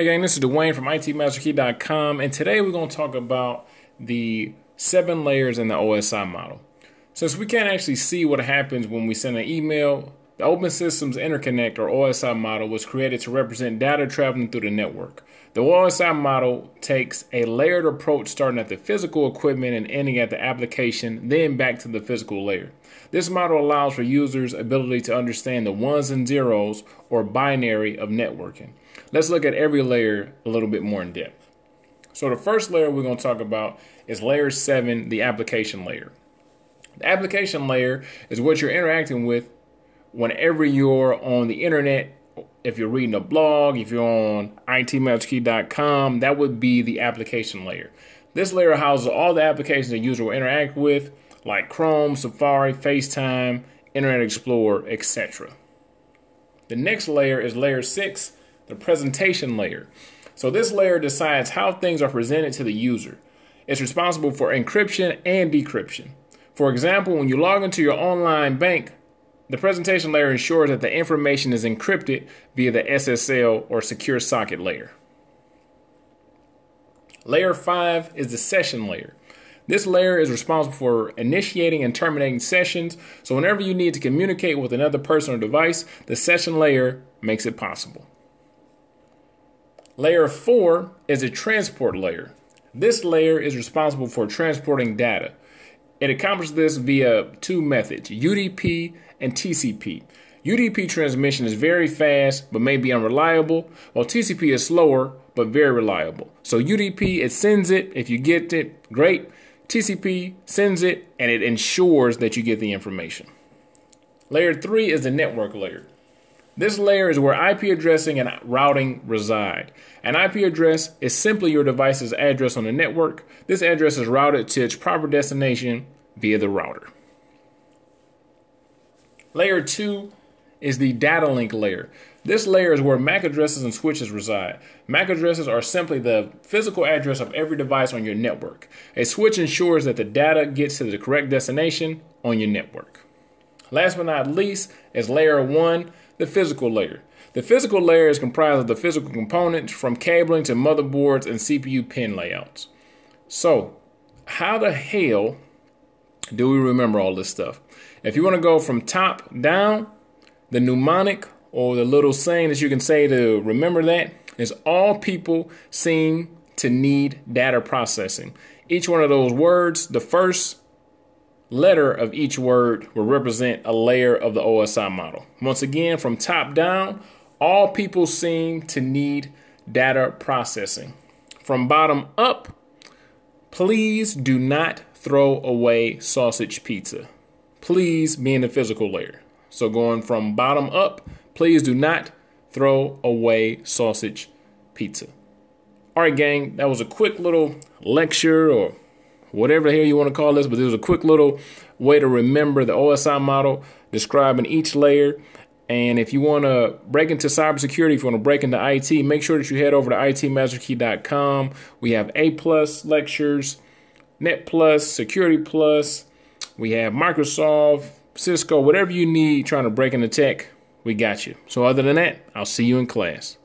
Hey gang, this is Dwayne from ITMasterKey.com, and today we're going to talk about the seven layers in the OSI model. Since we can't actually see what happens when we send an email, the Open Systems Interconnect or OSI model was created to represent data traveling through the network. The OSI model takes a layered approach starting at the physical equipment and ending at the application, then back to the physical layer. This model allows for users' ability to understand the ones and zeros or binary of networking. Let's look at every layer a little bit more in depth. So the first layer we're going to talk about is layer 7, the application layer. The application layer is what you're interacting with whenever you're on the internet, if you're reading a blog, if you're on itmasterkey.com, that would be the application layer. This layer houses all the applications a user will interact with, like Chrome, Safari, FaceTime, Internet Explorer, etc. The next layer is layer 6, the presentation layer. So this layer decides how things are presented to the user. It's responsible for encryption and decryption. For example, when you log into your online bank, the presentation layer ensures that the information is encrypted via the SSL or secure socket layer. Layer 5 is the session layer. This layer is responsible for initiating and terminating sessions, so whenever you need to communicate with another person or device, the session layer makes it possible. Layer 4 is a transport layer. This layer is responsible for transporting data. It accomplishes this via two methods, UDP and TCP. UDP transmission is very fast but may be unreliable, while TCP is slower but very reliable. So UDP, it sends it. If you get it, great. TCP sends it and it ensures that you get the information. Layer 3 is the network layer. This layer is where IP addressing and routing reside. An IP address is simply your device's address on the network. This address is routed to its proper destination via the router. Layer 2 is the data link layer. This layer is where MAC addresses and switches reside. MAC addresses are simply the physical address of every device on your network. A switch ensures that the data gets to the correct destination on your network. Last but not least is layer 1, the physical layer. The physical layer is comprised of the physical components from cabling to motherboards and CPU pin layouts. So, how the hell do we remember all this stuff? If you want to go from top down, the mnemonic or the little saying that you can say to remember that is all people seem to need data processing. Each one of those words, the first letter of each word will represent a layer of the OSI model. Once again, from top down, all people seem to need data processing. From bottom up, please do not throw away sausage pizza. Please be in the physical layer. So going from bottom up, please do not throw away sausage pizza. All right, gang, that was a quick little lecture or whatever the hell you want to call this, but this was a quick little way to remember the OSI model, describing each layer. And if you want to break into cybersecurity, if you want to break into IT, make sure that you head over to itmasterkey.com. We have A plus lectures, Net Plus, Security Plus. We have Microsoft, Cisco, whatever you need trying to break into tech, we got you. So other than that, I'll see you in class.